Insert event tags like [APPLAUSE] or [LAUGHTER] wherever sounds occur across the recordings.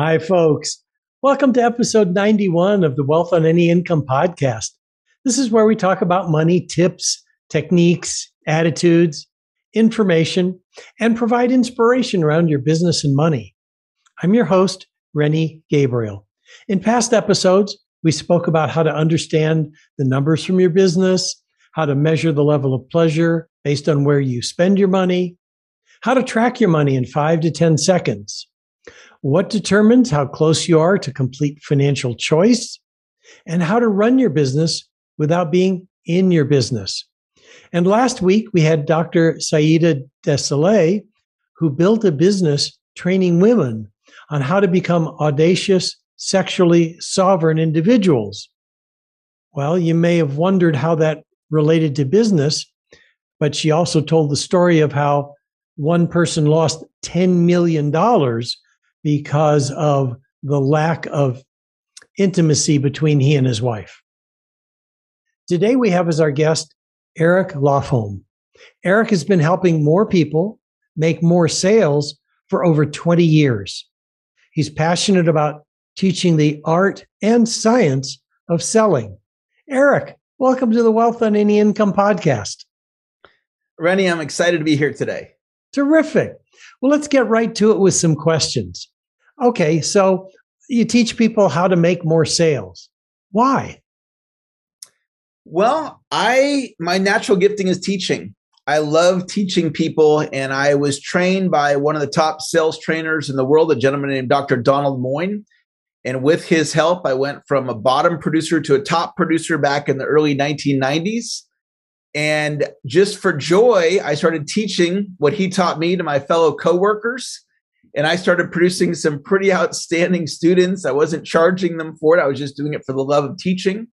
Hi, folks. Welcome to episode 91 of the Wealth on Any Income podcast. This is where we talk about money tips, techniques, attitudes, information, and provide inspiration around your business and money. I'm your host, Rennie Gabriel. In past episodes, we spoke about how to understand the numbers from your business, how to measure the level of pleasure based on where you spend your money, how to track your money in five to 10 seconds, what determines how close you are to complete financial choice, and how to run your business without being in your business. And last week, we had Dr. Saida Desolé, who built a business training women on how to become audacious, sexually sovereign individuals. Well, you may have wondered how that related to business, but she also told the story of how one person lost $10 million because of the lack of intimacy between he and his wife. Today we have as our guest Eric Lofholm. Eric has been helping more people make more sales for over 20 years. He's passionate about teaching the art and science of selling. Eric, welcome to the Wealth on Any Income podcast. Rennie, I'm excited to be here today. Terrific. Well, let's get right to it with some questions. Okay, so you teach people how to make more sales. Why? Well, I my natural gifting is teaching. I love teaching people, and I was trained by one of the top sales trainers in the world, a gentleman named Dr. Donald Moine. And with his help, I went from a bottom producer to a top producer back in the early 1990s. And just for joy, I started teaching what he taught me to my fellow coworkers. And I started producing some pretty outstanding students. I wasn't charging them for it, I was just doing it for the love of teaching.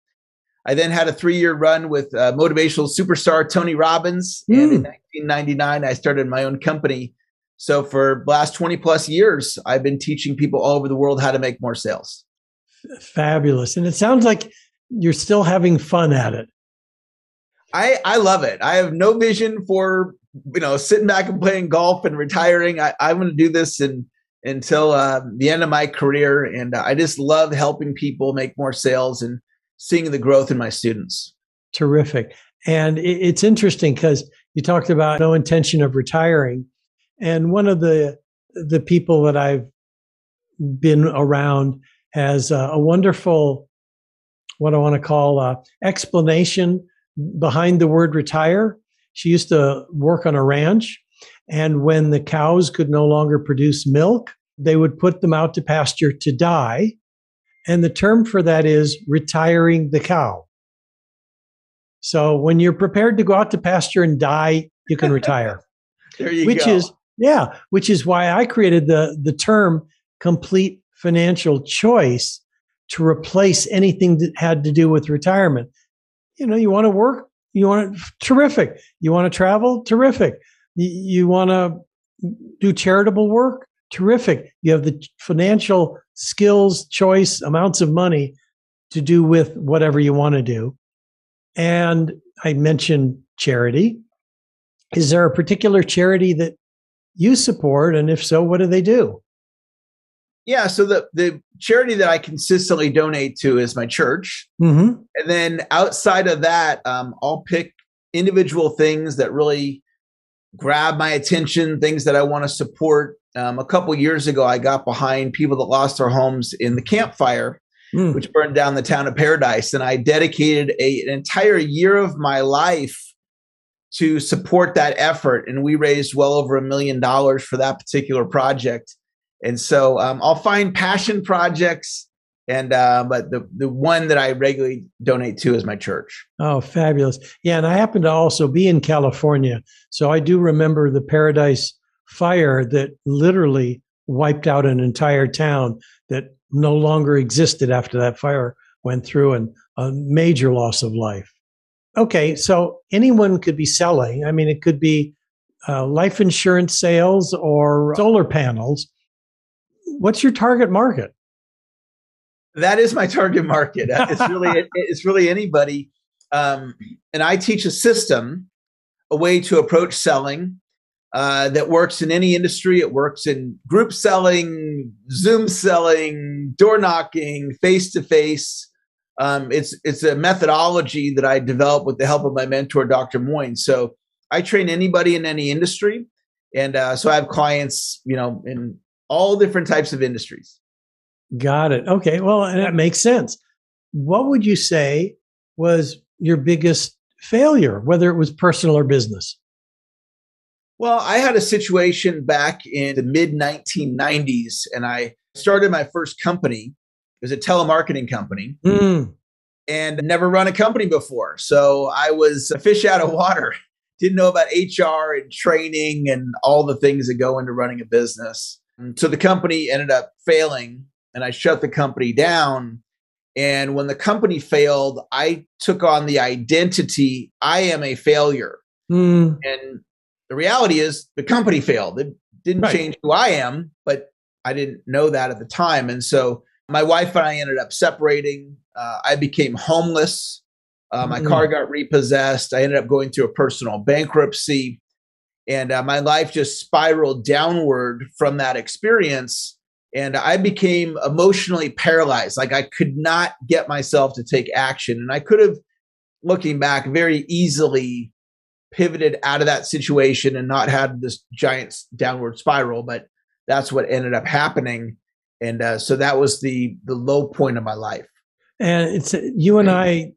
I then had a three year run with uh, motivational superstar Tony Robbins. Mm. And in 1999, hmm. I started my own company. So for the last 20 plus years, I've been teaching people all over the world how to make more sales. Fabulous. And it sounds like you're still having fun at it. I, I love it. I have no vision for, you know, sitting back and playing golf and retiring. I, I'm going to do this in, until uh, the end of my career. And I just love helping people make more sales and seeing the growth in my students. Terrific. And it's interesting because you talked about no intention of retiring. And one of the the people that I've been around has a, a wonderful, what I want to call a explanation behind the word retire. She used to work on a ranch, and when the cows could no longer produce milk, they would put them out to pasture to die. And the term for that is retiring the cow. So when you're prepared to go out to pasture and die, you can retire. [LAUGHS] there you which go. is yeah, which is why I created the the term complete financial choice to replace anything that had to do with retirement. You know, you want to work, you want to, terrific. You want to travel, terrific. You, you want to do charitable work, terrific. You have the financial skills, choice, amounts of money to do with whatever you want to do. And I mentioned charity. Is there a particular charity that you support? And if so, what do they do? Yeah, so the the charity that I consistently donate to is my church, mm-hmm. and then outside of that, um, I'll pick individual things that really grab my attention, things that I want to support. Um, a couple years ago, I got behind people that lost their homes in the Camp Fire, mm. which burned down the town of Paradise, and I dedicated a, an entire year of my life to support that effort. And we raised well over a million dollars for that particular project. And so um, I'll find passion projects and uh, but the the one that I regularly donate to is my church. Oh, fabulous! Yeah, and I happen to also be in California, so I do remember the Paradise fire that literally wiped out an entire town that no longer existed after that fire went through, and a major loss of life. Okay, so anyone could be selling. I mean, it could be uh, life insurance sales or solar panels. What's your target market? that is my target market. Uh, it's really [LAUGHS] it's really anybody. Um, and I teach a system, a way to approach selling uh, that works in any industry. It works in group selling, Zoom selling, door knocking, face to face. It's it's a methodology that I developed with the help of my mentor, Dr. Moine. So I train anybody in any industry, and uh, so I have clients, you know, in all different types of industries. Got it. Okay. Well, that makes sense. What would you say was your biggest failure, whether it was personal or business? Well, I had a situation back in the mid 1990s, and I started my first company. It was a telemarketing company. Mm. And never run a company before. So I was a fish out of water. [LAUGHS] Didn't know about HR and training and all the things that go into running a business. And so the company ended up failing, and I shut the company down. And when the company failed, I took on the identity I am a failure. Mm. And the reality is the company failed. It didn't right. change who I am, but I didn't know that at the time. And so my wife and I ended up separating. Uh, I became homeless. Uh, my mm. car got repossessed. I ended up going through a personal bankruptcy. And uh, my life just spiraled downward from that experience. And I became emotionally paralyzed. Like I could not get myself to take action. And I could have, looking back, very easily pivoted out of that situation and not had this giant downward spiral. But that's what ended up happening, and uh, so that was the the low point of my life. And it's you and I,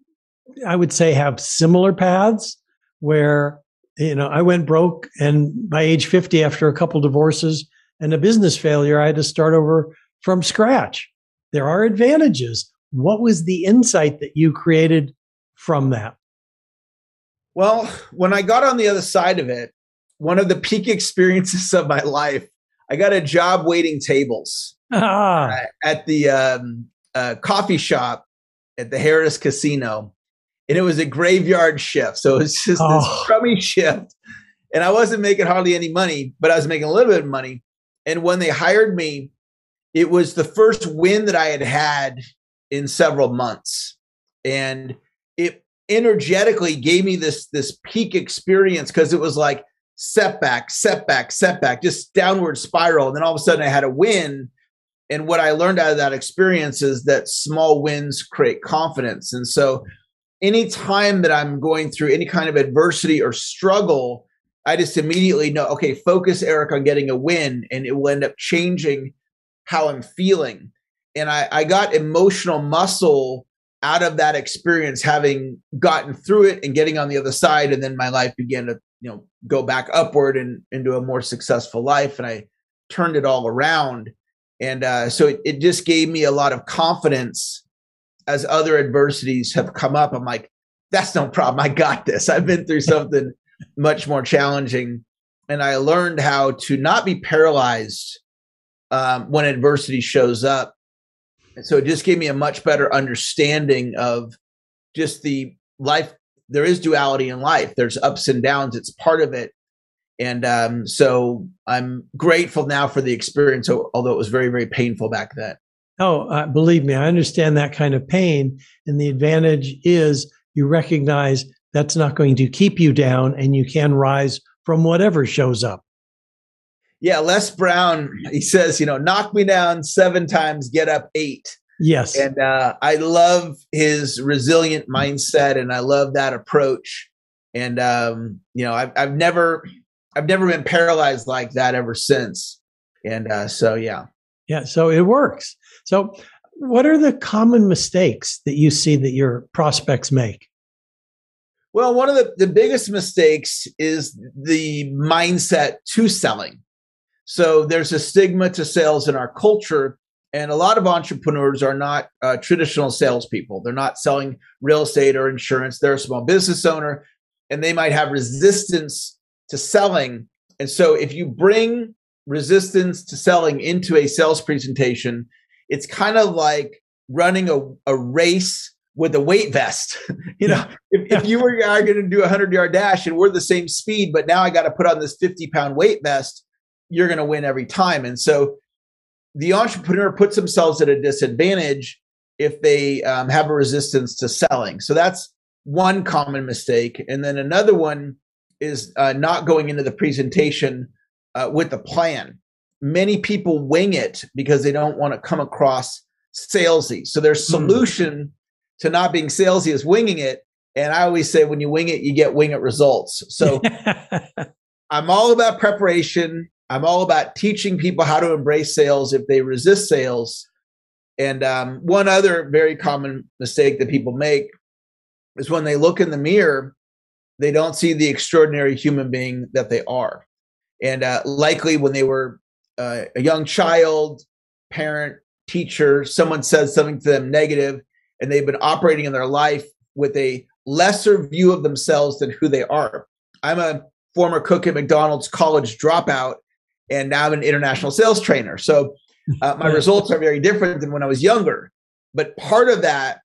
I would say, have similar paths where you know I went broke, and by age fifty, after a couple divorces and a business failure, I had to start over from scratch. There are advantages. What was the insight that you created from that? Well, when I got on the other side of it, one of the peak experiences of my life, I got a job waiting tables ah. at the um, uh, coffee shop at the Harrah's Casino. And it was a graveyard shift. So it was just oh. this crummy shift. And I wasn't making hardly any money, but I was making a little bit of money. And when they hired me, it was the first win that I had had in several months. And it energetically gave me this this peak experience because it was like setback, setback, setback, just downward spiral. And then all of a sudden I had a win. And what I learned out of that experience is that small wins create confidence. And so anytime that I'm going through any kind of adversity or struggle, I just immediately know, okay, focus Eric on getting a win, and it will end up changing how I'm feeling. And I, I got emotional muscle out of that experience having gotten through it and getting on the other side and then my life began to you know go back upward and into a more successful life and i turned it all around and uh, so it, it just gave me a lot of confidence as other adversities have come up i'm like that's no problem i got this i've been through [LAUGHS] something much more challenging and i learned how to not be paralyzed um, when adversity shows up and so it just gave me a much better understanding of just the life. There is duality in life. There's ups and downs. It's part of it. And um, so I'm grateful now for the experience, although it was very, very painful back then. Oh, uh, believe me, I understand that kind of pain. And the advantage is you recognize that's not going to keep you down and you can rise from whatever shows up yeah, Les Brown, he says, you know, knock me down seven times, get up eight. Yes. And uh, I love his resilient mindset and I love that approach. And, um, you know, I've, I've never, I've never been paralyzed like that ever since. And uh, so, yeah. Yeah. So it works. So, what are the common mistakes that you see that your prospects make? Well, one of the, the biggest mistakes is the mindset to selling. So there's a stigma to sales in our culture. And a lot of entrepreneurs are not uh, traditional salespeople. They're not selling real estate or insurance. They're a small business owner and they might have resistance to selling. And so if you bring resistance to selling into a sales presentation, it's kind of like running a, a race with a weight vest. [LAUGHS] you know, if, if you were going to do a 100 yard dash and we're the same speed, but now I got to put on this 50 pound weight vest, you're going to win every time. And so the entrepreneur puts themselves at a disadvantage if they um, have a resistance to selling. So that's one common mistake. And then another one is uh, not going into the presentation uh, with a plan. Many people wing it because they don't want to come across salesy. So their hmm. solution mm. to not being salesy is winging it. And I always say when you wing it, you get wing it results. So [LAUGHS] I'm all about preparation. I'm all about teaching people how to embrace sales if they resist sales. And um, one other very common mistake that people make is when they look in the mirror, they don't see the extraordinary human being that they are. And uh, likely when they were uh, a young child, parent, teacher, someone says something to them negative, and they've been operating in their life with a lesser view of themselves than who they are. I'm a former cook at McDonald's college dropout, and now I'm an international sales trainer. So uh, my results are very different than when I was younger. But part of that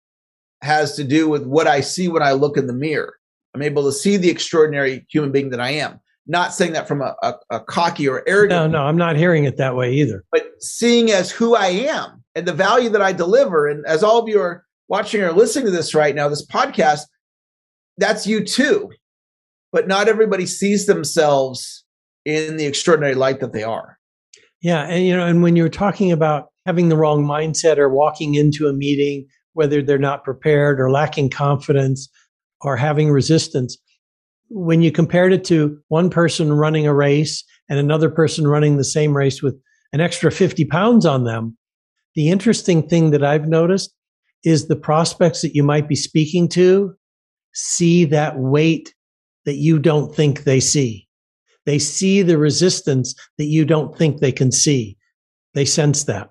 has to do with what I see when I look in the mirror. I'm able to see the extraordinary human being that I am. Not saying that from a, a, a cocky or arrogant. No, no, I'm not hearing it that way either. But seeing as who I am and the value that I deliver. And as all of you are watching or listening to this right now, this podcast, that's you too. But not everybody sees themselves in the extraordinary light that they are. Yeah. And, you know, and when you're talking about having the wrong mindset or walking into a meeting, whether they're not prepared or lacking confidence or having resistance, when you compared it to one person running a race and another person running the same race with an extra 50 pounds on them, the interesting thing that I've noticed is the prospects that you might be speaking to see that weight that you don't think they see. They see the resistance that you don't think they can see. They sense that.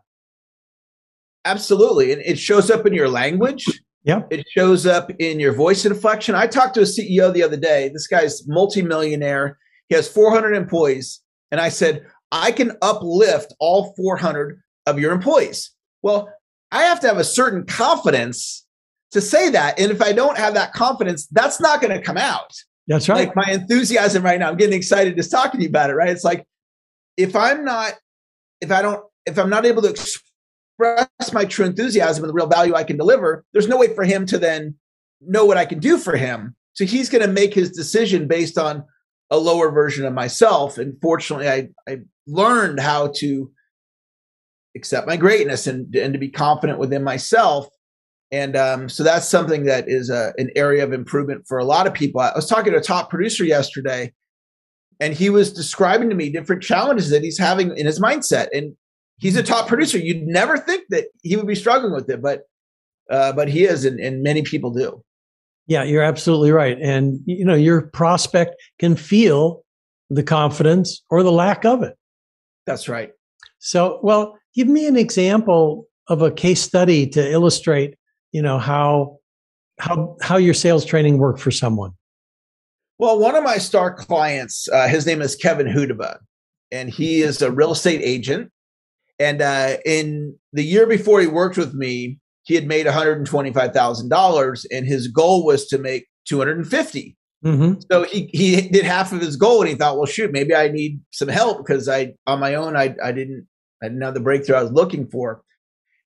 Absolutely. And it shows up in your language. Yeah. It shows up in your voice inflection. I talked to a CEO the other day. This guy's multimillionaire. He has 400 employees. And I said, I can uplift all 400 of your employees. Well, I have to have a certain confidence to say that. And if I don't have that confidence, that's not going to come out. That's right. Like my enthusiasm right now, I'm getting excited just talking to you about it, right? It's like if I'm not, if I don't, if I'm not able to express my true enthusiasm and the real value I can deliver, there's no way for him to then know what I can do for him. So he's going to make his decision based on a lower version of myself. And fortunately, I, I learned how to accept my greatness and, and to be confident within myself. And um, so that's something that is a, an area of improvement for a lot of people. I was talking to a top producer yesterday, and he was describing to me different challenges that he's having in his mindset. And he's a top producer. You'd never think that he would be struggling with it, but uh, but he is, and, and many people do. Yeah, you're absolutely right. And you know, your prospect can feel the confidence or the lack of it. That's right. So, well, give me an example of a case study to illustrate you know how how how your sales training worked for someone well one of my star clients uh, his name is kevin hudaba and he is a real estate agent and uh, in the year before he worked with me he had made $125000 and his goal was to make 250 mm-hmm. so he, he did half of his goal and he thought well shoot maybe i need some help because i on my own i, I didn't i didn't have the breakthrough i was looking for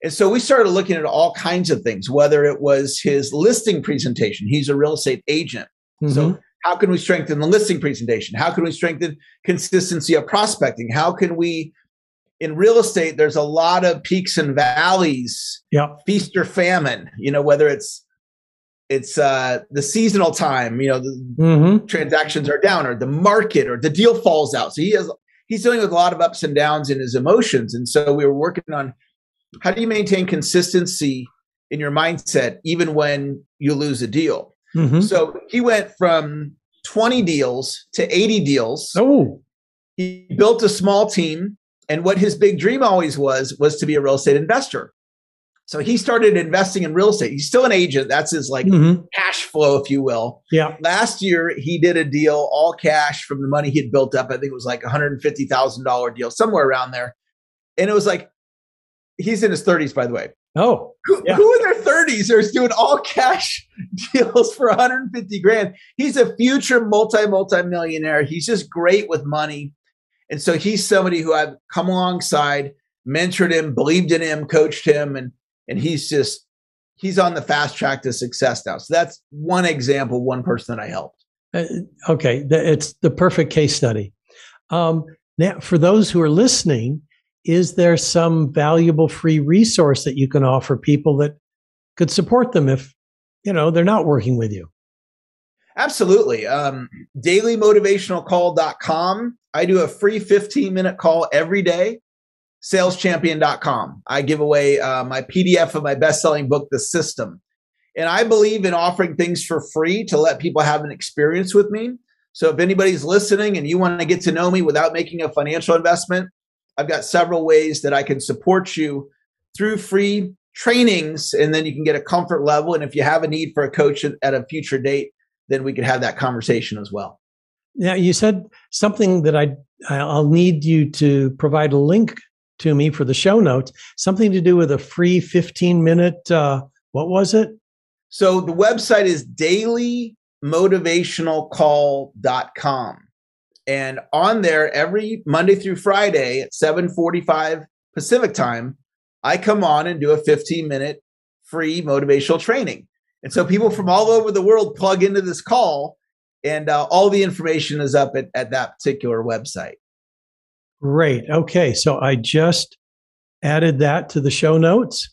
and so we started looking at all kinds of things, whether it was his listing presentation. He's a real estate agent. Mm-hmm. So how can we strengthen the listing presentation? How can we strengthen consistency of prospecting? How can we in real estate there's a lot of peaks and valleys, yeah. feast or famine, you know, whether it's it's uh the seasonal time, you know, the mm-hmm. transactions are down or the market or the deal falls out. So he has he's dealing with a lot of ups and downs in his emotions. And so we were working on how do you maintain consistency in your mindset even when you lose a deal? Mm-hmm. So he went from 20 deals to 80 deals. Oh. He built a small team. And what his big dream always was, was to be a real estate investor. So he started investing in real estate. He's still an agent. That's his like mm-hmm. cash flow, if you will. Yeah. Last year, he did a deal all cash from the money he had built up. I think it was like a $150,000 deal, somewhere around there. And it was like, he's in his 30s, by the way. Oh, who, yeah. who in their 30s are doing all cash [LAUGHS] deals for 150 grand? He's a future multi multi millionaire. He's just great with money, and so he's somebody who I've come alongside, mentored him, believed in him, coached him, and and he's just he's on the fast track to success now. So that's one example, one person that I helped. Uh, okay, it's the perfect case study. Um, now, for those who are listening, is there some valuable free resource that you can offer people that could support them if you know they're not working with you? Absolutely. Um, dailymotivationalcall.com. I do a free 15 minute call every day. Saleschampion.com. I give away uh, my PDF of my best selling book, The System. And I believe in offering things for free to let people have an experience with me. So if anybody's listening and you want to get to know me without making a financial investment, I've got several ways that I can support you through free trainings. And then you can get a comfort level. And if you have a need for a coach at a future date, then we could have that conversation as well. Now, you said something that I I'll need you to provide a link to me for the show notes. Something to do with a free 15 minute. Uh, what was it? So the website is dailymotivationalcall.com. And on there, every Monday through Friday at 745 Pacific time, I come on and do a 15 minute free motivational training. And so people from all over the world plug into this call, and uh, all the information is up at, at that particular website. Great. Okay. So I just added that to the show notes.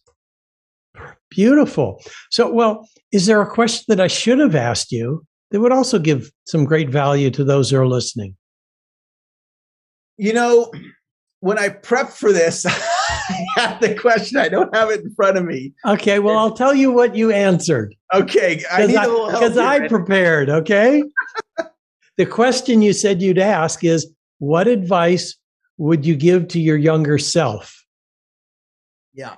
Beautiful. So, well, is there a question that I should have asked you that would also give some great value to those who are listening? You know, when I prepped for this, [LAUGHS] [LAUGHS] had the question. I don't have it in front of me. Okay, well, I'll tell you what you answered. Okay, I need I, a little help because I prepared. Okay, [LAUGHS] the question you said you'd ask is, what advice would you give to your younger self? Yeah,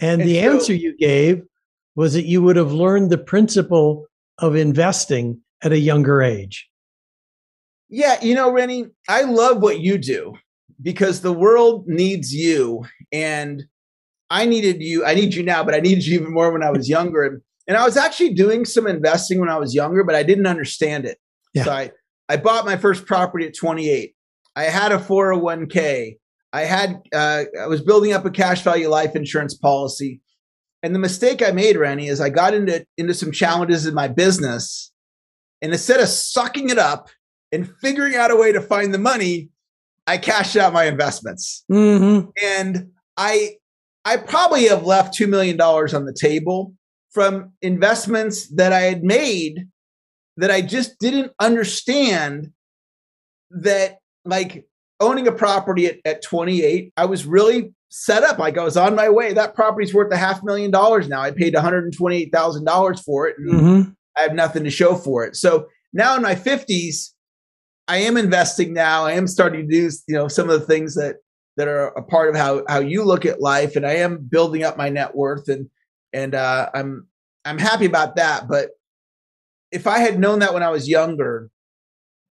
and, and the so, answer you gave was that you would have learned the principle of investing at a younger age. Yeah, you know, Rennie, I love what you do because the world needs you and I needed you. I need you now, but I needed you even more when I was younger. And, and I was actually doing some investing when I was younger, but I didn't understand it. Yeah. So I, I bought my first property at 28. I had a 401k. I had uh, I was building up a cash value life insurance policy. And the mistake I made, Rennie, is I got into into some challenges in my business. And instead of sucking it up and figuring out a way to find the money, I cashed out my investments. Mm-hmm. And I I probably have left two million dollars on the table from investments that I had made that I just didn't understand that like owning a property at, at 28, I was really set up. Like I was on my way. That property's worth a half million dollars now. I paid $128,000 for it and mm-hmm. I have nothing to show for it. So now in my 50s, I am investing now. I am starting to do, you know, some of the things that that are a part of how how you look at life, and I am building up my net worth, and and uh, I'm I'm happy about that. But if I had known that when I was younger,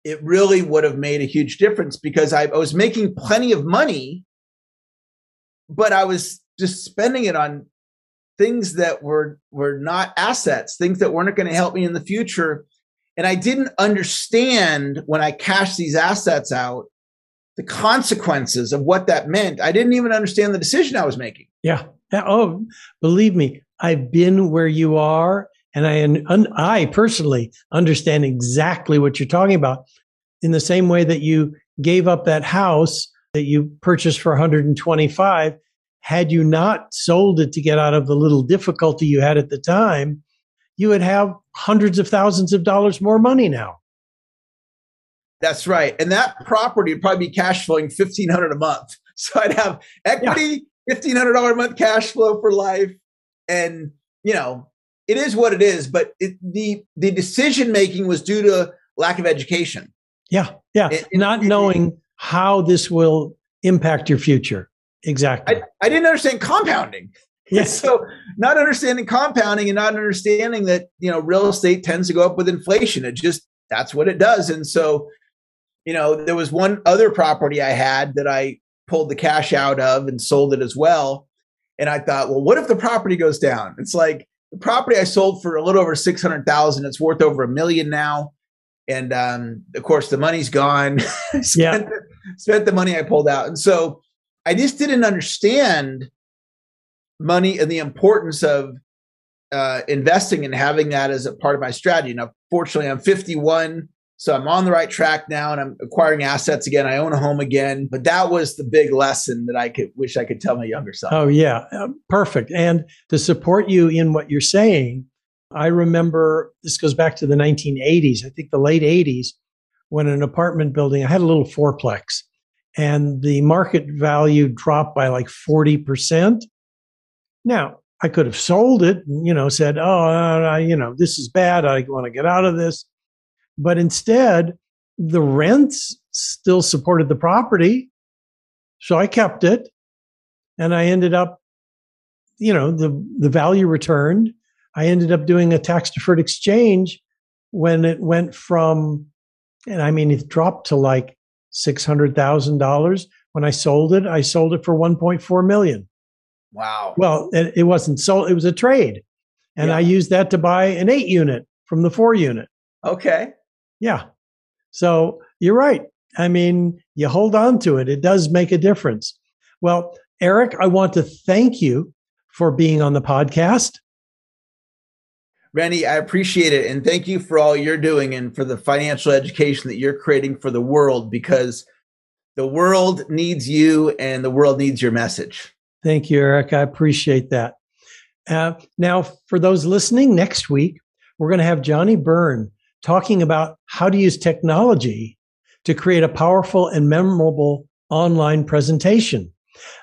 it really would have made a huge difference because I, I was making plenty of money, but I was just spending it on things that were were not assets, things that weren't going to help me in the future and I didn't understand when I cashed these assets out the consequences of what that meant. I didn't even understand the decision I was making. Yeah. Oh, believe me, I've been where you are, and I, I personally understand exactly what you're talking about. In the same way that you gave up that house that you purchased for 125, had you not sold it to get out of the little difficulty you had at the time, you would have hundreds of thousands of dollars more money now. That's right. And that property would probably be cash flowing 1500 a month. [LAUGHS] So I'd have equity, yeah. $1500 a month cash flow for life. And, you know, it is what it is, but it, the the decision making was due to lack of education. Yeah. Yeah. It, Not it, knowing how this will impact your future. Exactly. I, I didn't understand compounding. [LAUGHS] Yes. So not understanding compounding and not understanding that, you know, real estate tends to go up with inflation. It just that's what it does. And so, you know, there was one other property I had that I pulled the cash out of and sold it as well. And I thought, well, what if the property goes down? It's like the property I sold for a little over 600,000, it's worth over a million now. And um, of course, the money's gone. [LAUGHS] spent, yeah. spent the money I pulled out. And so I just didn't understand money and the importance of uh, investing and having that as a part of my strategy. Now, fortunately, I'm 51, So I'm on the right track now and I'm acquiring assets again. I own a home again. But that was the big lesson that I could wish I could tell my younger self. Oh, yeah. Uh, perfect. And to support you in what you're saying, I remember this goes back to the 1980s, I think the late 80s, when an apartment building, I had a little fourplex and the market value dropped by like 40%. Now, I could have sold it, and, you know, said, "Oh, uh, you know, this is bad. I want to get out of this." But instead, the rents still supported the property, so I kept it, and I ended up, you know, the the value returned. I ended up doing a tax deferred exchange when it went from, and I mean, it dropped to like six hundred thousand dollars. When I sold it, I sold it for one point four million. Wow. Well, it, it wasn't sold, it was a trade. And yeah. I used that to buy an eight unit from the four unit. Okay. Yeah. So you're right. I mean, you hold on to it, it does make a difference. Well, Eric, I want to thank you for being on the podcast. Randy, I appreciate it. And thank you for all you're doing and for the financial education that you're creating for the world because the world needs you and the world needs your message. Thank you, Eric. I appreciate that. Uh, now, for those listening, next week, we're going to have Johnny Byrne talking about how to use technology to create a powerful and memorable online presentation.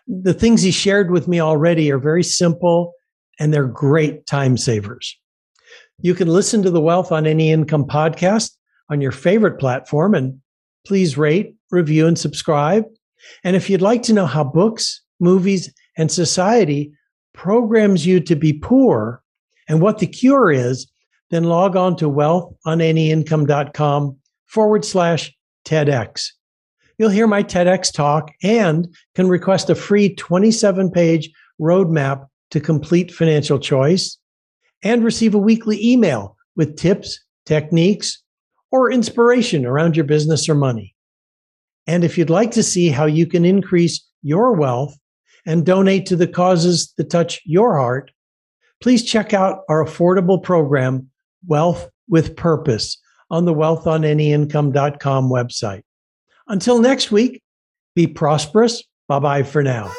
The things he shared with me already are very simple and they're great time savers. You can listen to the Wealth on Any Income podcast on your favorite platform and please rate, review, and subscribe. And if you'd like to know how books, movies, and society programs you to be poor and what the cure is, then log on to wealthonanyincome.com forward slash TEDx. You'll hear my TEDx talk and can request a free 27 page roadmap to complete financial choice and receive a weekly email with tips, techniques, or inspiration around your business or money. And if you'd like to see how you can increase your wealth and donate to the causes that touch your heart, please check out our affordable program, Wealth with Purpose, on the wealthonanyincome.com website. Until next week, be prosperous. Bye bye for now.